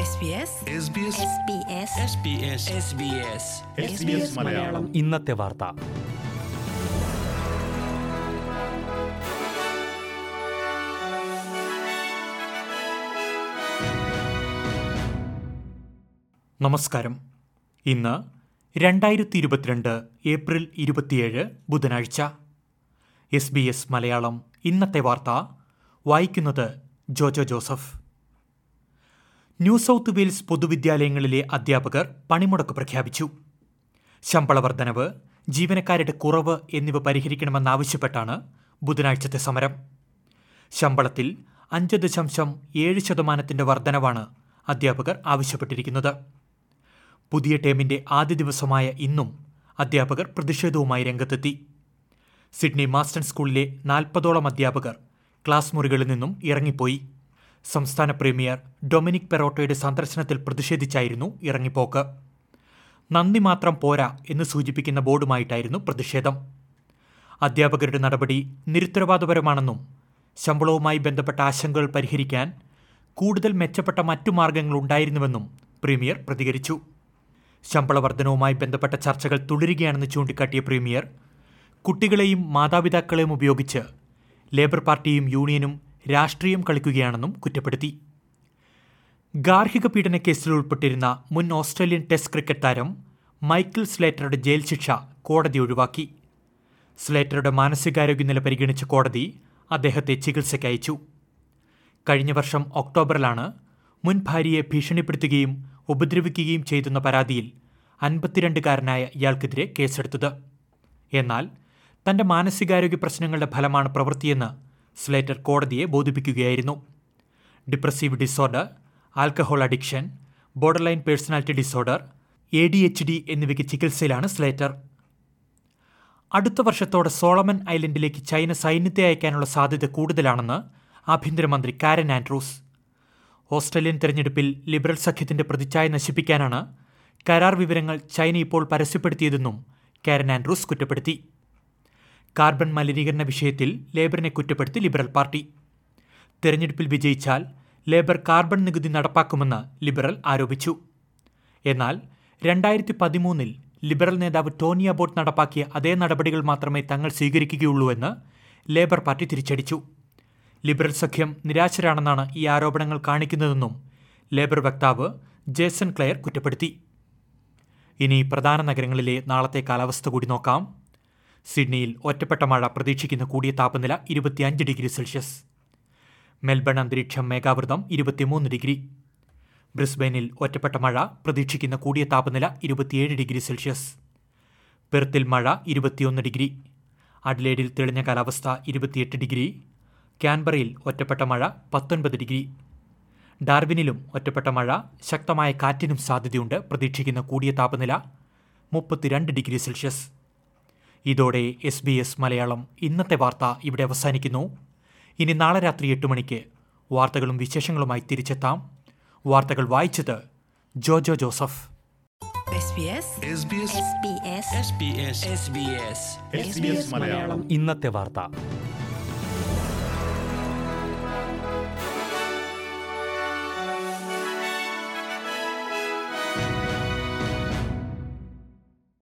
SBS SBS SBS Malayalam. ഇന്നത്തെ വാർത്ത. നമസ്കാരം. ഇന്ന് രണ്ടായിരത്തി ഇരുപത്തിരണ്ട് ഏപ്രിൽ ഇരുപത്തിയേഴ് ബുധനാഴ്ച. എസ് ബി എസ് മലയാളം ഇന്നത്തെ വാർത്ത വായിക്കുന്നത് Jojo Joseph. New South Wales പൊതുവിദ്യാലയങ്ങളിലെ അധ്യാപകർ പണിമുടക്ക് പ്രഖ്യാപിച്ചു. ശമ്പള വർധനവ് ജീവനക്കാരുടെ കുറവ് എന്നിവ പരിഹരിക്കണമെന്നാവശ്യപ്പെട്ടാണ് ബുധനാഴ്ചത്തെ സമരം. ശമ്പളത്തിൽ അഞ്ച് ദശാംശം ഏഴ് ശതമാനത്തിന്റെ വർധനവാണ് അധ്യാപകർ ആവശ്യപ്പെട്ടിരിക്കുന്നത്. പുതിയ ടേമിന്റെ ആദ്യ ദിവസമായ ഇന്നും അധ്യാപകർ പ്രതിഷേധവുമായി രംഗത്തെത്തി. സിഡ്നി മാസ്റ്റൺ സ്കൂളിലെ നാൽപ്പതോളം അധ്യാപകർ ക്ലാസ് മുറികളിൽ നിന്നും ഇറങ്ങിപ്പോയി. സംസ്ഥാന പ്രീമിയർ ഡൊമിനിക് പെറോട്ടോയുടെ സന്ദർശനത്തിൽ പ്രതിഷേധിച്ചായിരുന്നു ഇറങ്ങിപ്പോക്ക്. നന്ദി മാത്രം പോരാ എന്ന് സൂചിപ്പിക്കുന്ന ബോർഡുമായിട്ടായിരുന്നു പ്രതിഷേധം. അധ്യാപകരുടെ നടപടി നിരുത്തരവാദപരമാണെന്നും ശമ്പളവുമായി ബന്ധപ്പെട്ട ആശങ്കകൾ പരിഹരിക്കാൻ കൂടുതൽ മെച്ചപ്പെട്ട മറ്റു മാർഗങ്ങൾ ഉണ്ടായിരുന്നുവെന്നും പ്രീമിയർ പ്രതികരിച്ചു. ശമ്പള വർധനവുമായി ബന്ധപ്പെട്ട ചർച്ചകൾ തുടരുകയാണെന്ന് ചൂണ്ടിക്കാട്ടിയ പ്രീമിയർ കുട്ടികളെയും മാതാപിതാക്കളെയും ഉപയോഗിച്ച് ലേബർ പാർട്ടിയും യൂണിയനും രാഷ്ട്രീയം കളിക്കുകയാണെന്നും കുറ്റപ്പെടുത്തി. ഗാർഹിക പീഡന കേസിൽ ഉൾപ്പെട്ടിരുന്ന മുൻ ഓസ്ട്രേലിയൻ ടെസ്റ്റ് ക്രിക്കറ്റ് താരം മൈക്കിൾ സ്ലേറ്ററുടെ ജയിൽ ശിക്ഷ കോടതി ഒഴിവാക്കി. സ്ലേറ്ററുടെ മാനസികാരോഗ്യ നില പരിഗണിച്ച കോടതി അദ്ദേഹത്തെ ചികിത്സയ്ക്ക് അയച്ചു. കഴിഞ്ഞ വർഷം ഒക്ടോബറിലാണ് മുൻ ഭാര്യയെ ഭീഷണിപ്പെടുത്തുകയും ഉപദ്രവിക്കുകയും ചെയ്തെന്ന പരാതിയിൽ അൻപത്തിരണ്ടുകാരനായ ഇയാൾക്കെതിരെ കേസെടുത്തത്. എന്നാൽ തന്റെ മാനസികാരോഗ്യ പ്രശ്നങ്ങളുടെ ഫലമാണ് പ്രവൃത്തിയെന്ന് സ്ലേറ്റർ കോടതിയെ ബോധിപ്പിക്കുകയായിരുന്നു. Depressive disorder alcohol addiction borderline personality disorder A D H D എന്നിവയ്ക്ക് ചികിത്സയിലാണ് സ്ലേറ്റർ. അടുത്ത വർഷത്തോടെ സോളമൻ ഐലൻഡിലേക്ക് ചൈന സൈന്യത്തെ അയക്കാനുള്ള സാധ്യത കൂടുതലാണെന്ന് ആഭ്യന്തരമന്ത്രി കാരൻ ആൻഡ്രൂസ്. ഓസ്ട്രേലിയൻ തെരഞ്ഞെടുപ്പിൽ ലിബറൽ സഖ്യത്തിന്റെ പ്രതിച്ഛായ നശിപ്പിക്കാനാണ് കരാർ വിവരങ്ങൾ ചൈന ഇപ്പോൾ പരസ്യപ്പെടുത്തിയതെന്നും കാരൻ ആൻഡ്രൂസ് കുറ്റപ്പെടുത്തി. കാർബൺ മലിനീകരണ വിഷയത്തിൽ ലേബറിനെ കുറ്റപ്പെടുത്തി ലിബറൽ പാർട്ടി. തെരഞ്ഞെടുപ്പിൽ വിജയിച്ചാൽ ലേബർ കാർബൺ നികുതി നടപ്പാക്കുമെന്ന് ലിബറൽ ആരോപിച്ചു. എന്നാൽ രണ്ടായിരത്തി പതിമൂന്നിൽ ലിബറൽ നേതാവ് ടോണി അബോട്ട് നടപ്പാക്കിയ അതേ നടപടികൾ മാത്രമേ തങ്ങൾ സ്വീകരിക്കുകയുള്ളൂവെന്ന് ലേബർ പാർട്ടി തിരിച്ചടിച്ചു. ലിബറൽ സഖ്യം നിരാശരാണെന്നാണ് ഈ ആരോപണങ്ങൾ കാണിക്കുന്നതെന്നും ലേബർ വക്താവ് ജേസൺ ക്ലെയർ കുറ്റപ്പെടുത്തി. ഇനി പ്രധാന നഗരങ്ങളിലെ നാളത്തെ കാലാവസ്ഥ കൂടി നോക്കാം. സിഡ്നിയിൽ ഒറ്റപ്പെട്ട മഴ പ്രതീക്ഷിക്കുന്ന കൂടിയ താപനില ഇരുപത്തിയഞ്ച് ഡിഗ്രി സെൽഷ്യസ്. മെൽബൺ അന്തരീക്ഷം മേഘാവൃതം ഇരുപത്തിമൂന്ന് ഡിഗ്രി. ബ്രിസ്ബെയിനിൽ ഒറ്റപ്പെട്ട മഴ പ്രതീക്ഷിക്കുന്ന കൂടിയ താപനില ഇരുപത്തിയേഴ് ഡിഗ്രി സെൽഷ്യസ്. പെർത്തിൽ മഴ ഇരുപത്തിയൊന്ന് ഡിഗ്രി. അഡ്ലേഡിൽ തെളിഞ്ഞ കാലാവസ്ഥ ഇരുപത്തിയെട്ട് ഡിഗ്രി. ക്യാൻബറയിൽ ഒറ്റപ്പെട്ട മഴ പത്തൊൻപത് ഡിഗ്രി. ഡാർവിനിലും ഒറ്റപ്പെട്ട മഴ ശക്തമായ കാറ്റിനും സാധ്യതയുണ്ട് പ്രതീക്ഷിക്കുന്ന കൂടിയ താപനില മുപ്പത്തിരണ്ട് ഡിഗ്രി സെൽഷ്യസ്. ഇതോടെ എസ് ബി എസ് മലയാളം ഇന്നത്തെ വാർത്ത ഇവിടെ അവസാനിക്കുന്നു. ഇനി നാളെ രാത്രി എട്ട് മണിക്ക് വാർത്തകളും വിശേഷങ്ങളുമായി തിരിച്ചെത്താം. വാർത്തകൾ വായിച്ചത് Jojo Joseph. SBS SBS SBS Malayalam. ഇന്നത്തെ വാർത്ത.